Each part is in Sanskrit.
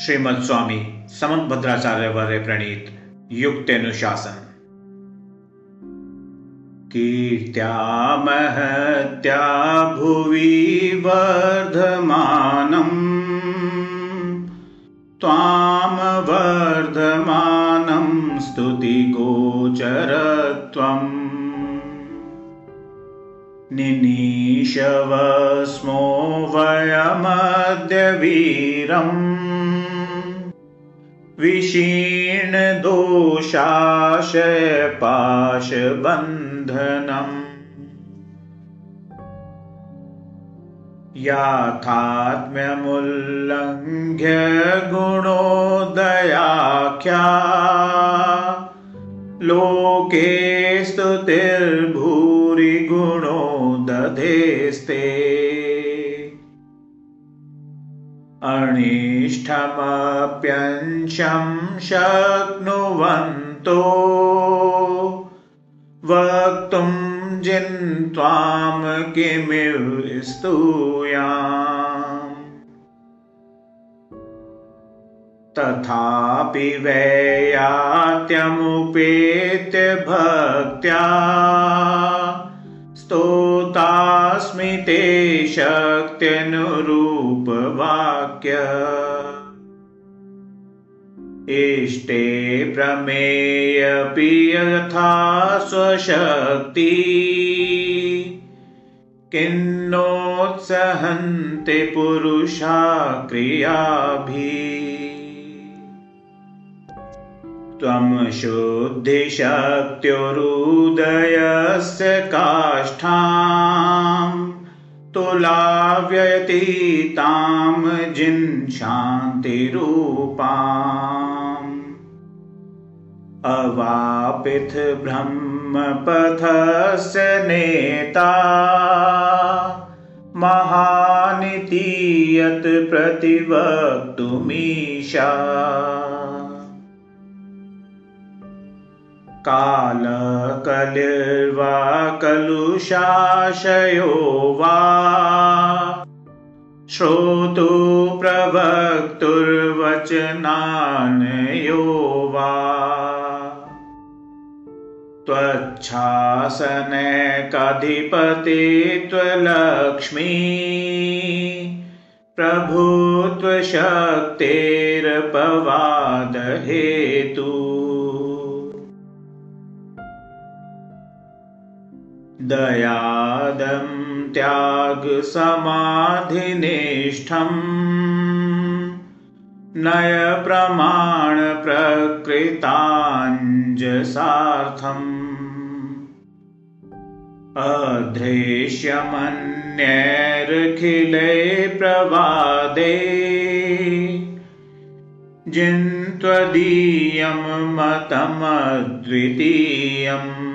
श्रीमत्स्वामी समद्भद्राचार्यवर्य प्रणीत युक्तेनुशासन। कीर्त्या महत्या भुवि वर्धमानम् त्वां वर्धमानं स्तुतिगोचरत्वम् निनीशवस्मो वयमद्य वीरम् विषीणदोषाशयपाशबन्धनम् याथात्म्यमुल्लङ्घ्य गुणोदयाख्या लोके स्तुतिर्भूरि गुणो दधेस्ते अनिष्ठमप्यंशं शक्नुवन्तो। वक्तुं जिन्त्वां किमिव स्तूयाम् तथापि वैयात्यमुपेत्य भक्त्या स्तोतास्मि ते शक्त्यनुरूपवाक्य इष्टे प्रमेयपि यथा स्वशक्ति। किन्नोत्सहन्ति पुरुषा क्रियाभिः। त्वं शुद्धिशक्त्युरुदयस्य काष्ठां तुलाव्यतीतां जिन्शान्तिरूपाम् अवापिथ ब्रह्मपथस्य नेता महानिति यत् प्रतिवक्तुमीशा कालकलिर्वा कलुषाशयो वा। श्रोतु प्रवक्तुर्वचनानयो वा। त्वच्छासनैकाधिपति त्वलक्ष्मी। प्रभुत्वशक्तेरपवादहेतु दयादं त्यागसमाधिनिष्ठम् नयप्रमाणप्रकृताञ्जसार्थम्। अधृश्यमन्यैरखिले प्रवादे जिन्त्वदीयं मतमद्वितीयम्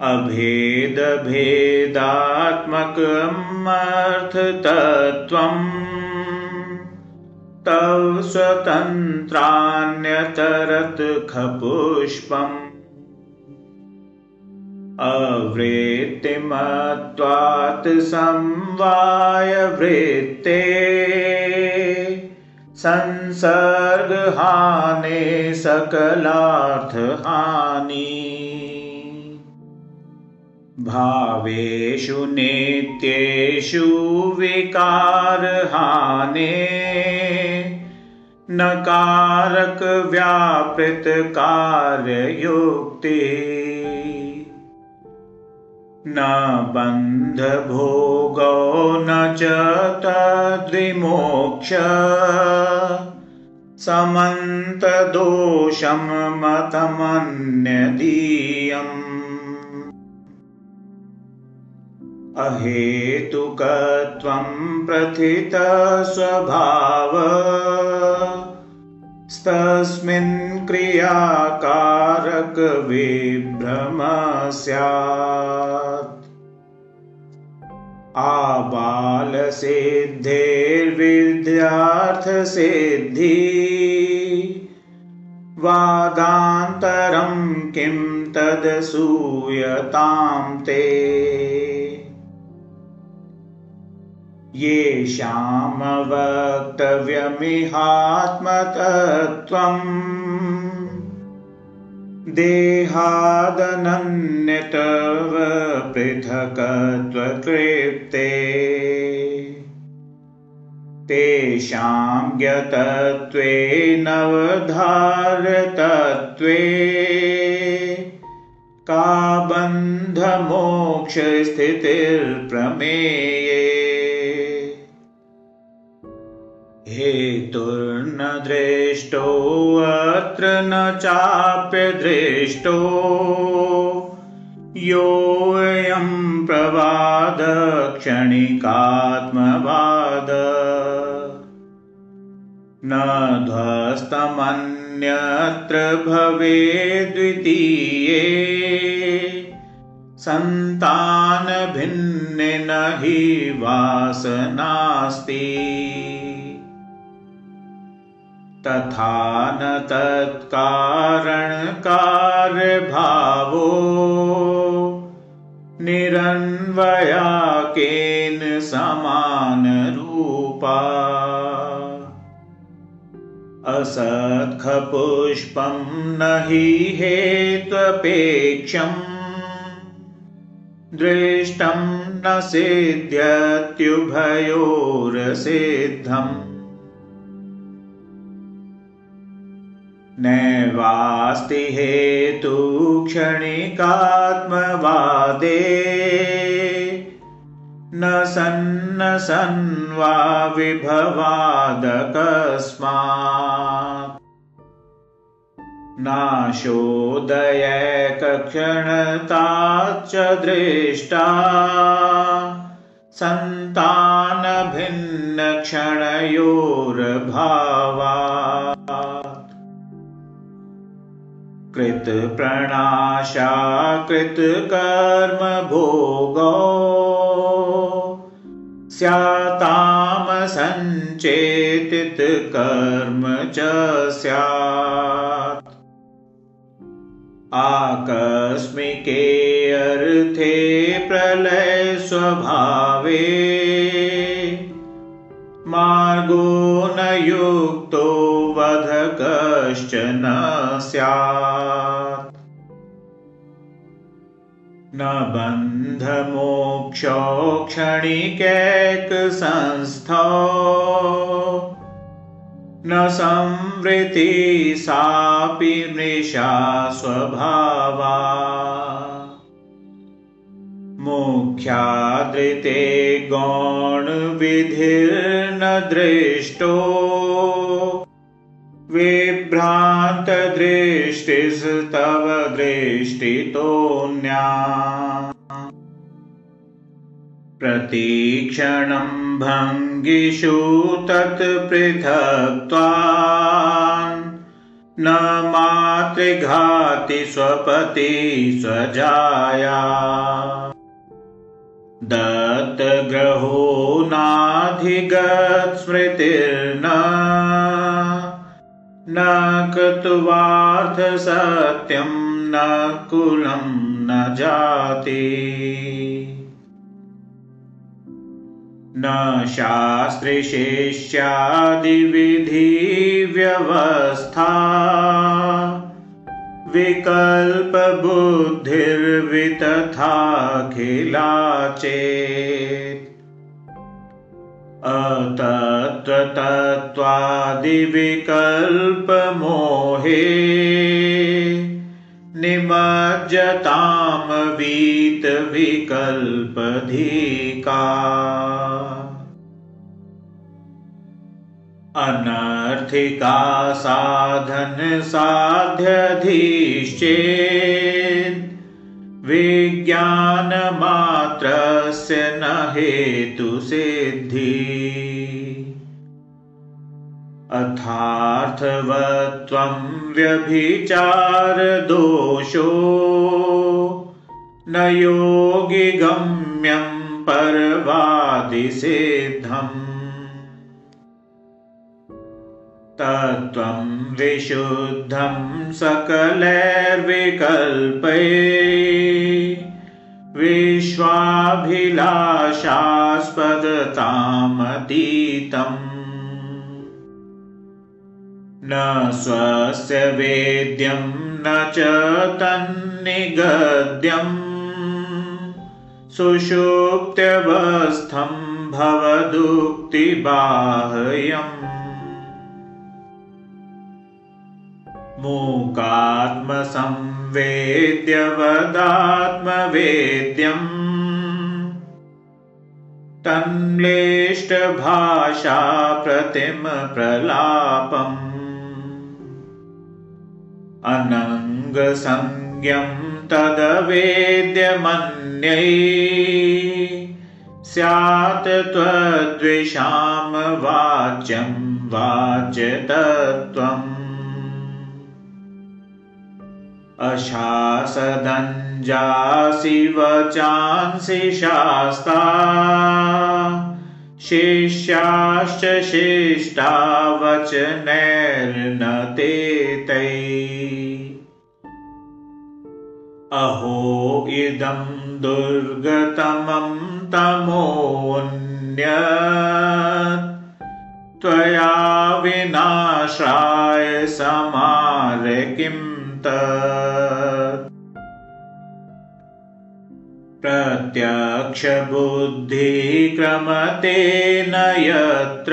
अभेदभेदात्मकमर्थतत्त्वम् तव स्वतन्त्रान्यतरत्खपुष्पम् अवृत्तिमत्वात् संवायवृत्ते संसर्गहाने सकलार्थहानि भावेषु नित्येषु विकारहाने नकारकव्यापृतकार्ययुक्ते न बन्धभोगो न च तद्विमोक्ष समन्तदोषं मतमन्यदीयम् अहेतुकत्वं प्रथितस्वभावस्तस्मिन् क्रियाकारकविभ्रम स्यात् आबालसिद्धेर्विद्यार्थसिद्धि। वादान्तरं किं तदसूयतां ते येषामवक्तव्यमिहात्मतत्त्वम् देहादनन्यतव पृथक्त्वकृप्ते तेषां ज्ञतत्वे नवधारतत्वे। का बन्धमोक्षस्थितिर्प्रमेये हेतुर्न दृष्टोऽत्र न चाप्यदृष्टो योऽयं प्रवादक्षणिकात्मवाद न ध्वस्तमन्यत्र भवे द्वितीये सन्तानभिन्ने न हि वासनास्ति तथा न तत्कारणकार्यभावो निरन्वयाकेन समानरूपा। असत्खपुष्पं न हि हेत्वपेक्षम् दृष्टं न सिद्ध्यत्युभयोरसिद्धम् नैवास्ति हेतु क्षणिकात्मवादे। न सन्न सन्वा विभवादकस्मात्। नाशोदयैकक्षणताच्च दृष्टा। सन्तानभिन्नक्षणयोर्भावा कृतप्रणाशा कृतकर्मभोगो स्यातामसञ्चेतितकर्म च स्यात्। आकस्मिके अर्थे प्रलयस्वभावे मार्गो न युक्तो वधकश्च न स्यात्। न बन्धमोक्षो क्षणिकैकसंस्थो न संवृत्ति सापि मृषा स्वभावा मुख्यादृते गौणविधिर्न दृष्टो विभ्रान्तदृष्टिस्तव दृष्टितोऽन्या प्रतीक्षणं भङ्गिषु तत्पृथक्त्वान् न मातृघाति स्वपति स्वजाया दत्तग्रहो नाधिगत्स्मृतिर्न। न कृत्वार्थसत्यं न कुलं न जाति। न शास्त्रिशिष्यादिविधिव्यवस्था विकल्पबुद्धिर्वितथाखिला चेत् अतत्त्वतत्त्वादिविकल्पमोहे निमज्जतां वीतविकल्पधिका अनर्थिका साधनसाध्यधीश्चेत् विज्ञानमात्रस्य न हेतुसिद्धि अथार्थवत्वं व्यभिचारदोषो। न योगिगम्यं परवादिसिद्धम् तत्त्वं विशुद्धं सकलैर्विकल्पै विश्वाभिलाषास्पदतामतीतम् न स्वस्य वेद्यं न च तन्निगद्यम् सुषुप्त्यवस्थं भवदुक्तिबाह्यम् मूकात्मसंवेद्यवदात्मवेद्यम्। तन्लेष्टभाषा प्रतिमप्रलापम् अनङ्गसंज्ञं तदवेद्यमन्यै। स्यात् त्वद्विषां वाच्यं वाच्यतत्त्वम् अशासदञ्जासि वचांसि शास्ता शिष्याश्च शिष्टा वचनैर्न ते तै अहो इदं दुर्गतमं तमोऽन्य त्वया विनाशाय समार किम् प्रत्यक्षबुद्धिक्रमतेन यत्र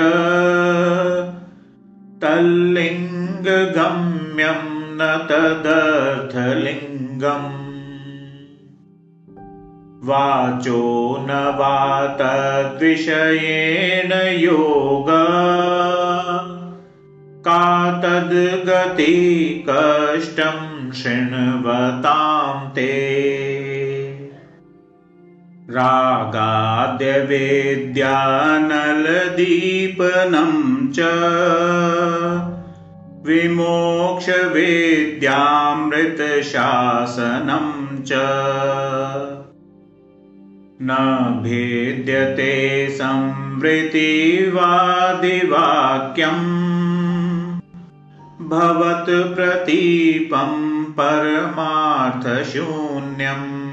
तल्लिङ्गगम्यं न तदर्थलिङ्गम् वाचो न वा तद्विषयेण योग का तद्गति कष्टं शृण्वतां ते। रागाद्यवेद्यानलदीपनं च विमोक्षवेद्यामृतशासनं च। न भेद्यते संवृतिवादिवाक्यम् भवत्प्रतीपं परमार्थशून्यम्।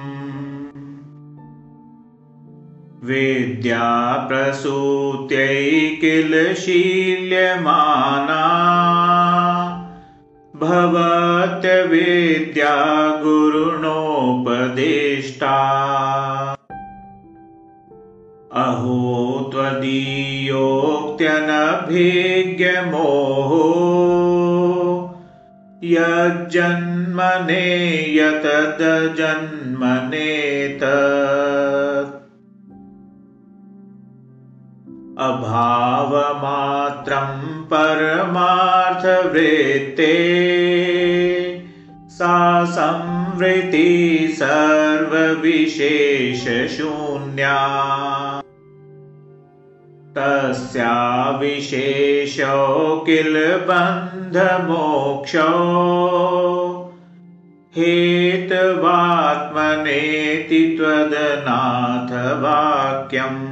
वेद्याप्रसूत्यै किल शील्यमाना भवत्यवेद्या गुरुणोपदेष्टा। अहो त्वदीयोक्त्यनभिज्ञमोहो यज्जन्मने यतदजन्मनेत अभावमात्रं परमार्थवृत्ते। सा संवृत्ति सर्वविशेषशून्या। तस्या विशेषो किल बन्धमोक्षौ हेतवात्मनेति त्वदनाथवाक्यम्।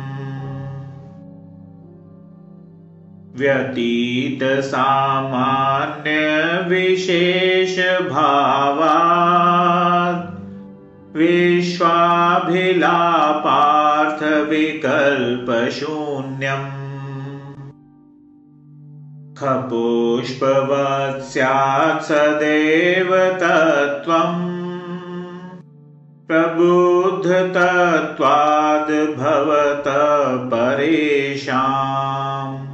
व्यतीतसामान्यविशेषभावात्। विश्वाभिलापार्थविकल्पशून्यम् खपुष्पवत् स्यात् सदेव तत्त्वम् प्रबुद्धतत्त्वाद्भवत परेषाम्।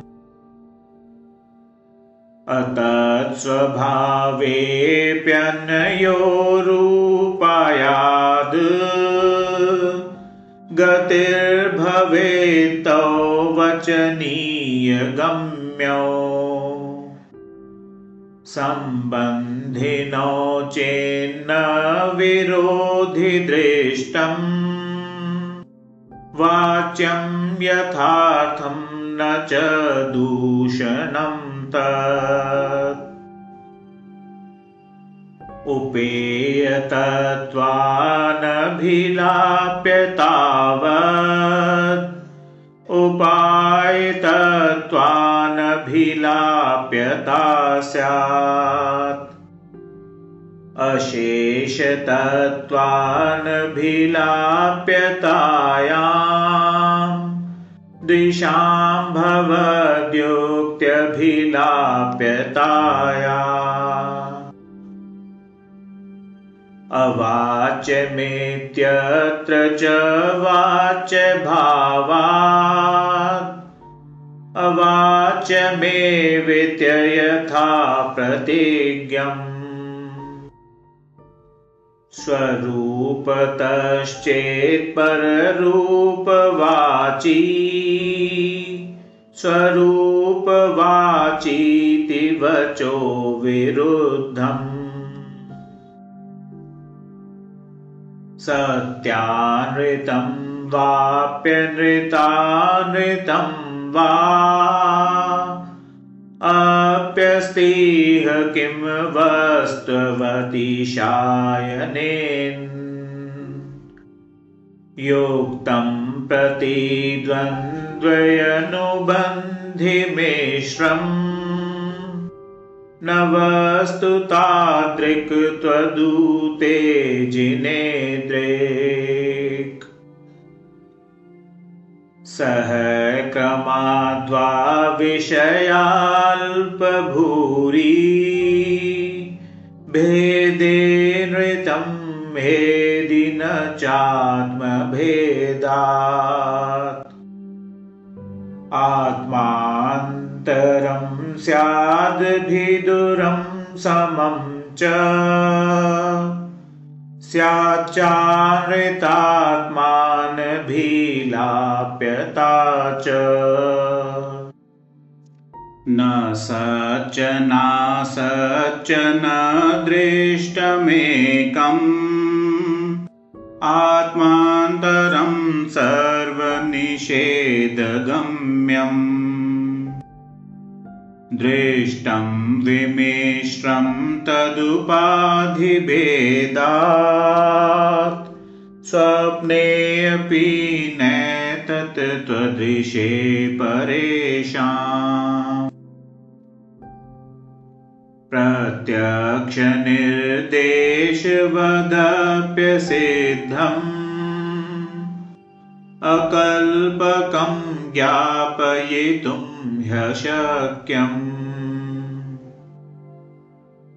अतत्स्वभावेऽप्यन्योरूपायाद्। गतिर्भवेत्तौ वचनीयगम्यौ सम्बन्धिनो चेन्न विरोधिदृष्टम् वाच्यं यथार्थं न च दूषणं तत्। उपेयतत्त्वानभिलाप्य तावत् उपायतत्त्वानभिलाप्यता स्यात् अशेषतत्त्वानभिलाप्यतायाम् द्विषां भवद्योक्त्यभिलाप्यताया अवाच्यमेत्यत्र च वाच्यभावात्। अवाच्यमेवित्ययथा प्रतिज्ञम्। स्वरूपतश्चेत्पररूपवाची। स्वरूपवाचीति वचो विरुद्धम् सत्यानृतं वाप्यनृतानृतं वा। अप्यस्तिह किं वस्त्ववतिशायनेन् योक्तं प्रतिद्वन्द्वयनुबन्धिमेश्रम् न वस्तु तादृक् त्वदूते जिनेद्रेक् सह क्रमाद्वा विषयाल्पभूरि भेदे नृतं भेदि न चात्मभेदात्। आत्मान्तरं स्याद्भिदुरं समं च स्याच्चानृतात्मानभिलाप्यता च। न सच्च नासच्च न दृष्टमेकम्। आत्मान्तरं सर्वनिषेधगम्यम् दृष्टं विमिश्रं तदुपाधिभेदात्। स्वप्नेऽपि नैतत् त्वदृशे परेषाम्। प्रत्यक्षनिर्देशवदप्यसिद्धम्। अकल्पकं ज्ञापयितुं ह्यशक्यम्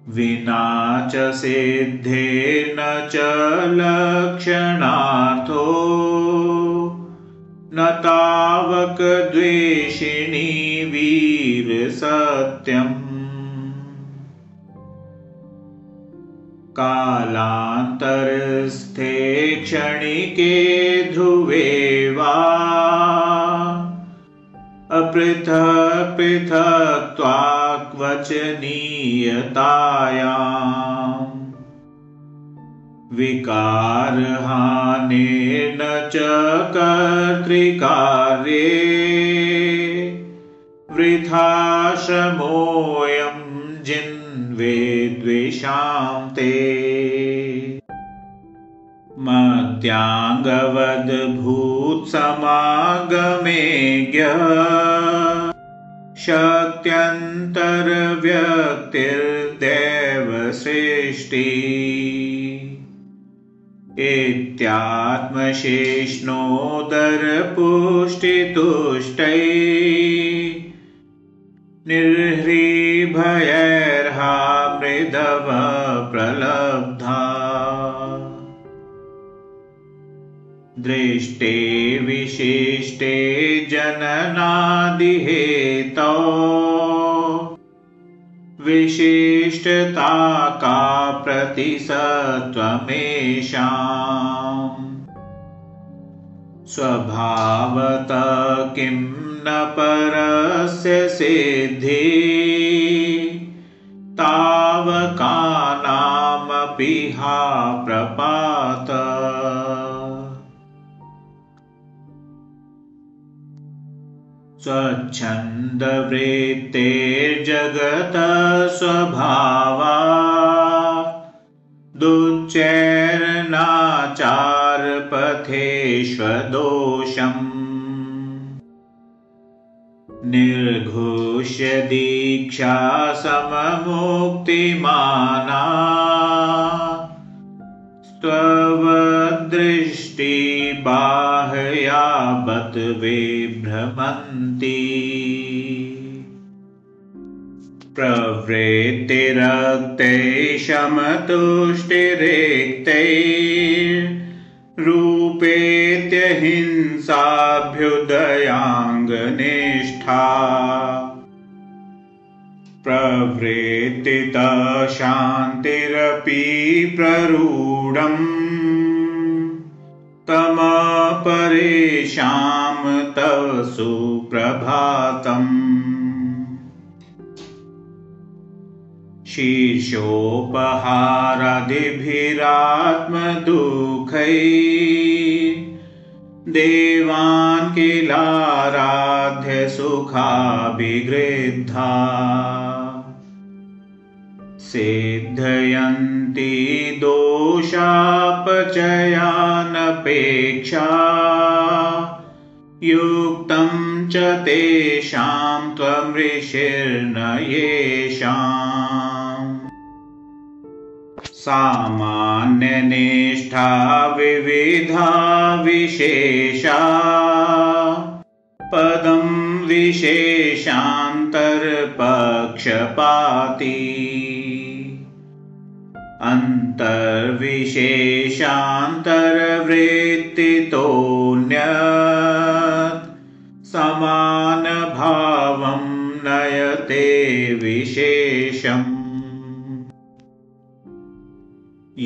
विना च सिद्धेन च लक्षणार्थो। न तावकद्वेषिणी वीरसत्यम् कालान्तरस्थे क्षणिके ध्रुवे वा अपृथक् पृथक्त्वाक्वचनीयतायाम् विकारहानेन च कर्तृकार्ये वृथाश्रमोऽयं जिन्वेद्विषां ते मद्याङ्गवद्भूत्समागमेज्ञ शक्त्यन्तर्व्यक्तिर्देवसृष्टि इत्यात्मशेष्णोदरपुष्टितुष्टै निर्ह्रीभयर्हा मृदव प्रलब्धा दृष्टे विशिष्टे जननादिहेतौ। विशिष्टता का प्रतिसत्त्वमेषाम्। स्वभावत किं न परस्य सिद्धि। तावकानामपि हा स्वच्छन्दवृत्तेर्जगत स्वभावा दुच्चैर्नाचारपथेष्वदोषम्। निर्घोष्य दीक्षा सममुक्तिमाना स्ववदृष्टिबाह्यावत् प्रवृत्तिरक्ते शमतुष्टिरिक्ते रूपेत्यहिंसाभ्युदयाङ्गनिष्ठा प्रवृत्तितशान्तिरपि प्ररूढम् तमपरेषां तव सुप्रभातम्। शीर्षोपहारादिभिरात्मदुःखै देवान् किलाराध्यसुखाभिगृद्धा सिद्धयन्ति दोषापचयानपेक्षा। युक्तं च तेषां त्वमृषिर्न येषाम् सामान्यनिष्ठा विविधा विशेषा। पदं विशेषान्तर्पक्षपाती अन्तर्विशेषान्तर्वृत्तितोऽन्यत् समानभावं नयते विशेषम्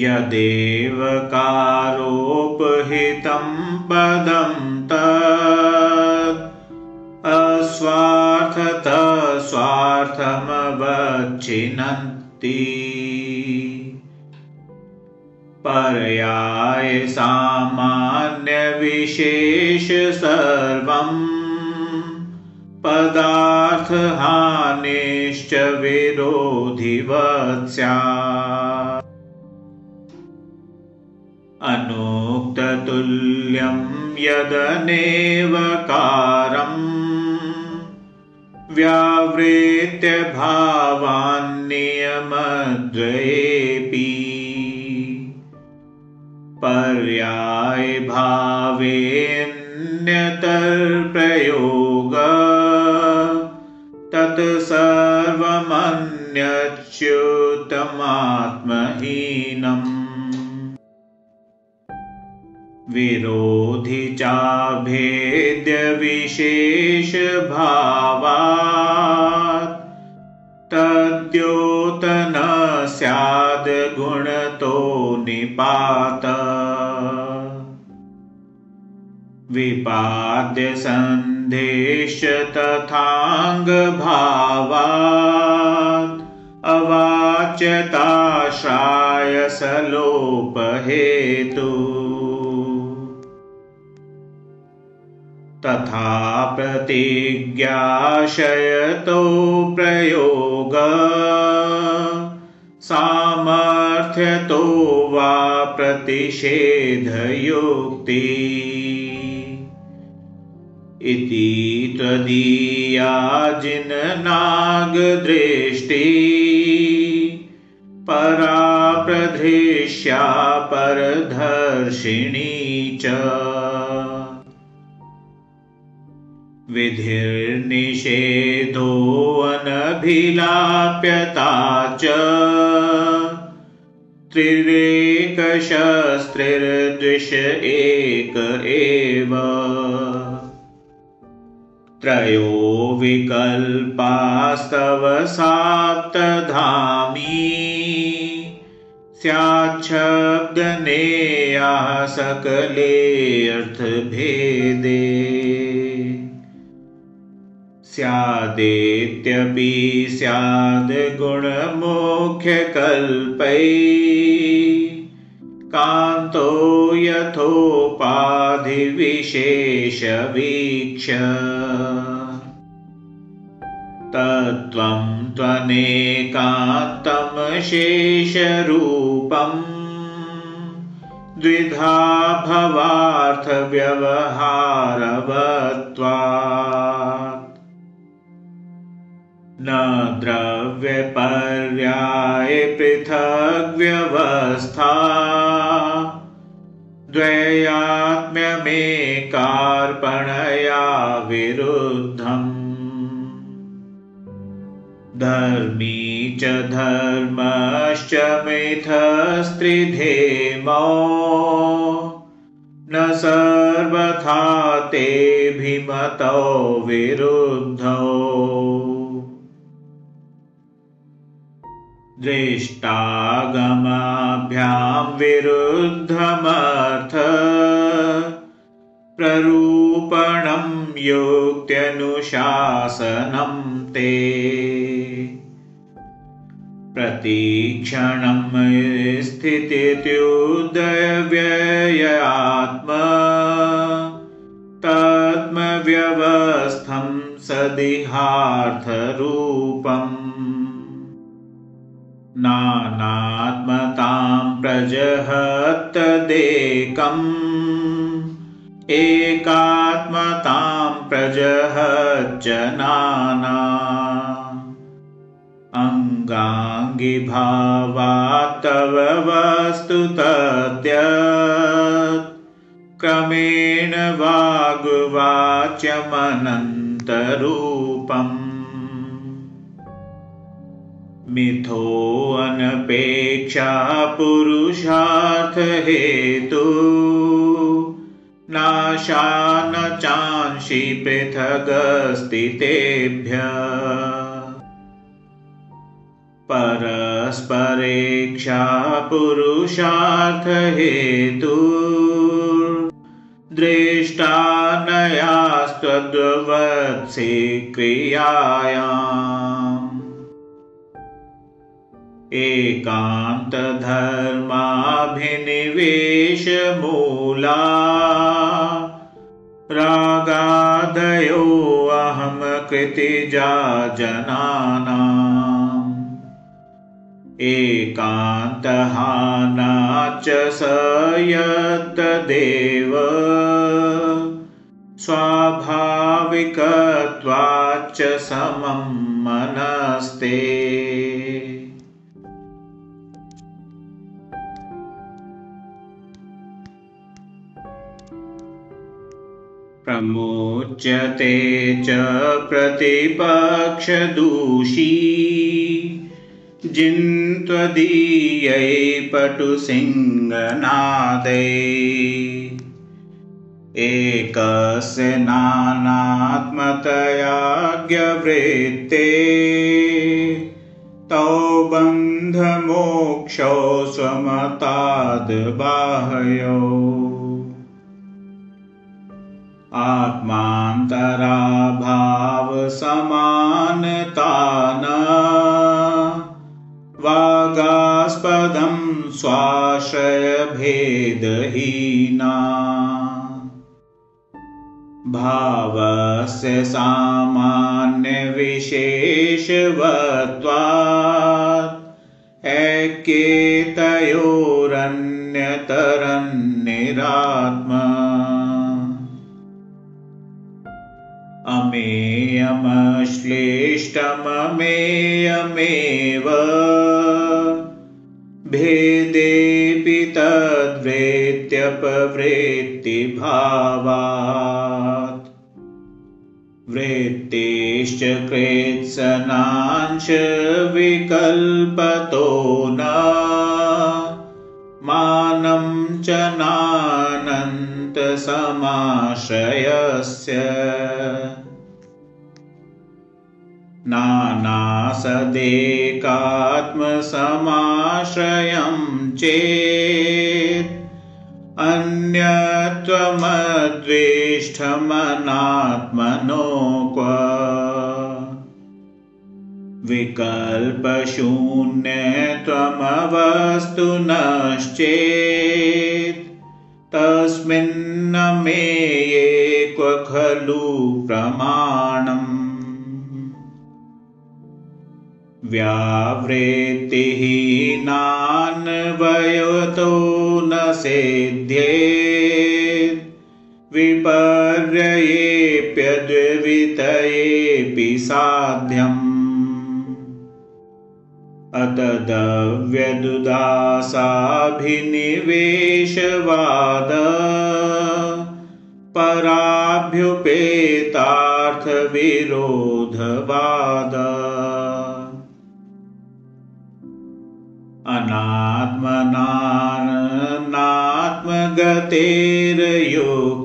यदेव कारोपहितं पदं तत् अस्वार्थतः स्वार्थमवच्छिनन्ति पर्याय सामान्यविशेष सर्वम् पदार्थहानिश्च विरोधिवत्स्या अनुक्ततुल्यं यदनेवकारम् व्यावृत्य भावान्नियमद्वयेऽपि पर्यायभावेऽन्यतर्प्रयोग तत्सर्वमन्यच्युतमात्महीनम् विरोधि चाभेद्यविशेषभावात्। तद्योत न स्याद्गुणतो निपात विपाद्यसन्धेश्च तथाङ्गभावात् अवाच्यताश्रायसलोपहेतु। तथा प्रतिज्ञाशयतो प्रयोग सामर्थ्यतो वा प्रतिषेधयुक्ति इति त्वदीया जिननागदृष्टि। परा प्रधृष्या परधर्षिणी च। विधिर्निषेधोऽनभिलाप्यता च। त्रिरेकशस्त्रिर्द्विष एक एव त्रयो विकल्पास्तव साप्तधामी। स्याच्छब्दनेया सकलेऽर्थभेदे स्यादेत्यपि स्याद्गुणमुख्यकल्पै कान्तो यथोपाधिविशेषवीक्ष तत्त्वं त्वनेकान्तमशेषरूपम् द्विधा भवार्थव्यवहारवत्वा न द्रव्यपर्याय पृथग्व्यवस्था। द्वयात्म्यमेकार्पणया विरुद्धम् धर्मी च धर्मश्च मिथस्त्रिधेमो। न सर्वथा तेऽभिमतौ विरुद्धौ। दृष्टागमाभ्यां विरुद्धमर्थ प्ररूपणं योक्त्यनुशासनं ते प्रतीक्षणं स्थितित्युदयव्ययात्म तत्मव्यवस्थं सदिहार्थरूपम्। नानात्मतां प्रजहत्तदेकम्। एकात्मतां प्रजहज्जनाना अङ्गाङ्गिभावात्तव वस्तु तद्य क्रमेण वाग्वाच्यमनन्तरूपम्। मिथोऽनपेक्षा पुरुषार्थहेतु नाशा न चांसि पृथगस्थितेभ्य परस्परेक्षा पुरुषार्थहेतु दृष्टानयास्त्वद्वत्से क्रियायाम्। एकान्तधर्माभिनिवेशमूला रागादयो अहं कृतिजा जनानाम् एकान्तहाना च स यत्तदेव स्वाभाविकत्वाच्च समं मनस्ते। प्रमोच्यते च प्रतिपक्षदूषी जिन्त्वदीयै पटुसिंहनादै एकस्य नानात्मतयाज्ञवृत्ते। तौ बन्धमोक्षौ स्वमताद्बाहयो आत्मान्तराभावसमानता स्वाश्रयभेदहीना। भावस्य सामान्यविशेषवत्वात् ऐक्येतयोरन्यतरन्निरात्मा अमेयमश्लिष्टममेयमेव। भेदेऽपि तद्वृत्त्यपवृत्तिभावात् वृत्तिश्च कृत्सनांश विकल्पतो न मानं च नानन्तसमाश्रयस्य। नानासदेकात्मसमाश्रयं चेत् अन्यत्वमद्वेष्टमनात्मनो क्व विकल्पशून्यत्वमवस्तु नश्चेत् तस्मिन्न मेये क्व खलु प्रमाणम् व्यावृत्तिः नान्वयतो न सेद्येत् विपर्ययेऽप्यद्वितयेऽपि साध्यम्। अतदव्यदुदासाभिनिवेशवाद पराभ्युपेतार्थविरोधवाद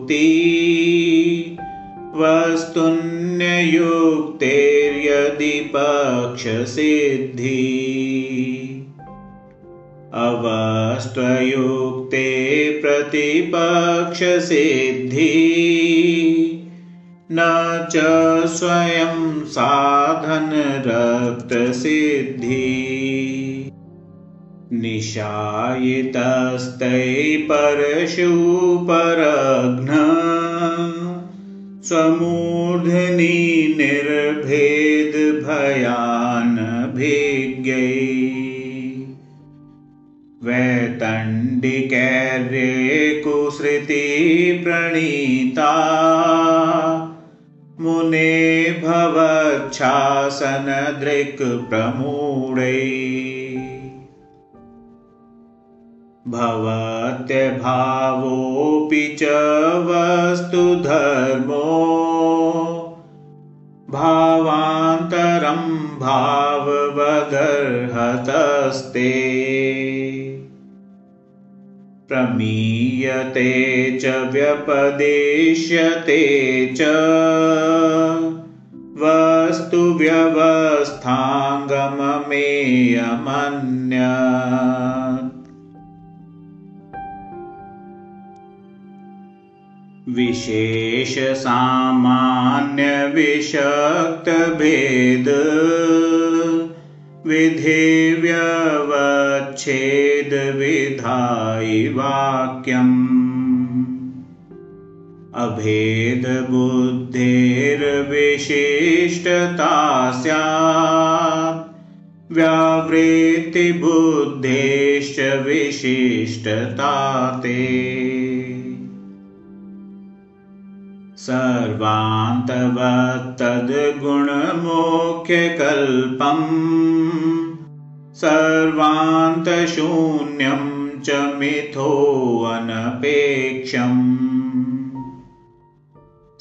अनात्मनात्मगतेर्युक्ति वस्तुन्ययुक्तेर्यदि पक्षसिद्धि अवस्त्वयुक्ते प्रतिपक्षसिद्धि न च स्वयं साधनरक्तसिद्धि निशायितस्तै परशुपरघ्न स्वमूर्धनि निर्भेदभयानभिज्ञै वैतण्डिकैर्ये कुसृतिप्रणीता मुने भवच्छासनदृक्प्रमूढै भवत्यभावोऽपि च वस्तुधर्मो भावान्तरं भाववदर्हतस्ते। प्रमीयते च व्यपदिश्यते च। वस्तुव्यवस्थाङ्गममेयमन्य विशेषसामान्यविषक्तभेद विधिव्यवच्छेदविधायि वाक्यम् अभेदबुद्धेर्विशिष्टता स्यात् व्यावृत्तिबुद्धेश्च विशिष्टता ते सर्वान्तवत्तद्गुणमुख्यकल्पम् सर्वान्तशून्यं च मिथोऽनपेक्षम्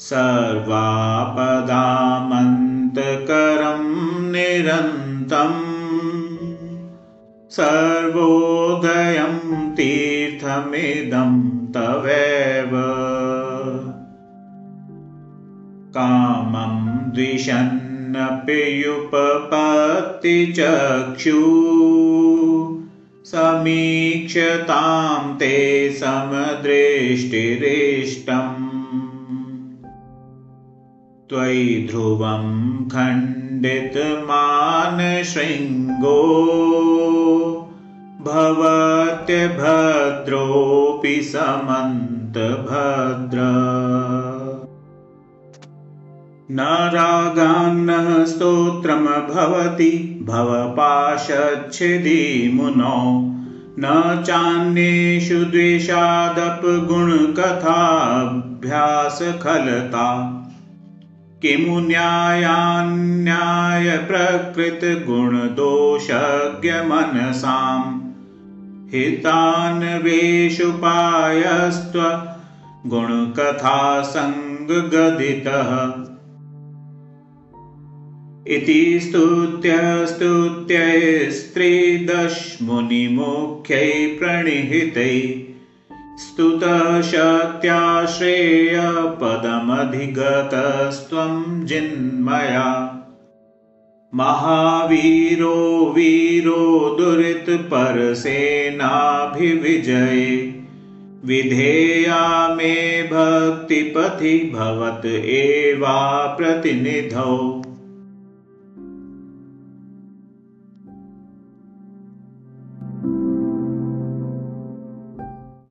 सर्वापदामन्तकरं निरन्तम् सर्वोदयं तीर्थमिदं तवेव कामं द्विषन्नप्युपपत्तिचक्षु समीक्षतां ते समदृष्टिरिष्टम्। त्वयि ध्रुवं खण्डितमानशृङ्गो। भवत्यभद्रोऽपि समन्तभद्र न रागान्न स्तोत्रं भवति भवपाशच्छिदिमुनौ। न चान्येषु द्वेषादपगुणकथाभ्यासखलता। किमु न्यायान्यायप्रकृतगुणदोषज्ञमनसां हितान्वेषुपायस्त्वगुणकथासङ्गदितः इति स्तुत्यस्तुत्यैस्त्रिदशमुनिमुख्यै प्रणिहितै स्तुतशक्त्याश्रेयपदमधिगतस्त्वं जिन्मया। महावीरो वीरो दुरितपरसेनाभिविजये। विधेया मे भक्तिपथि भवत एवा प्रतिनिधौ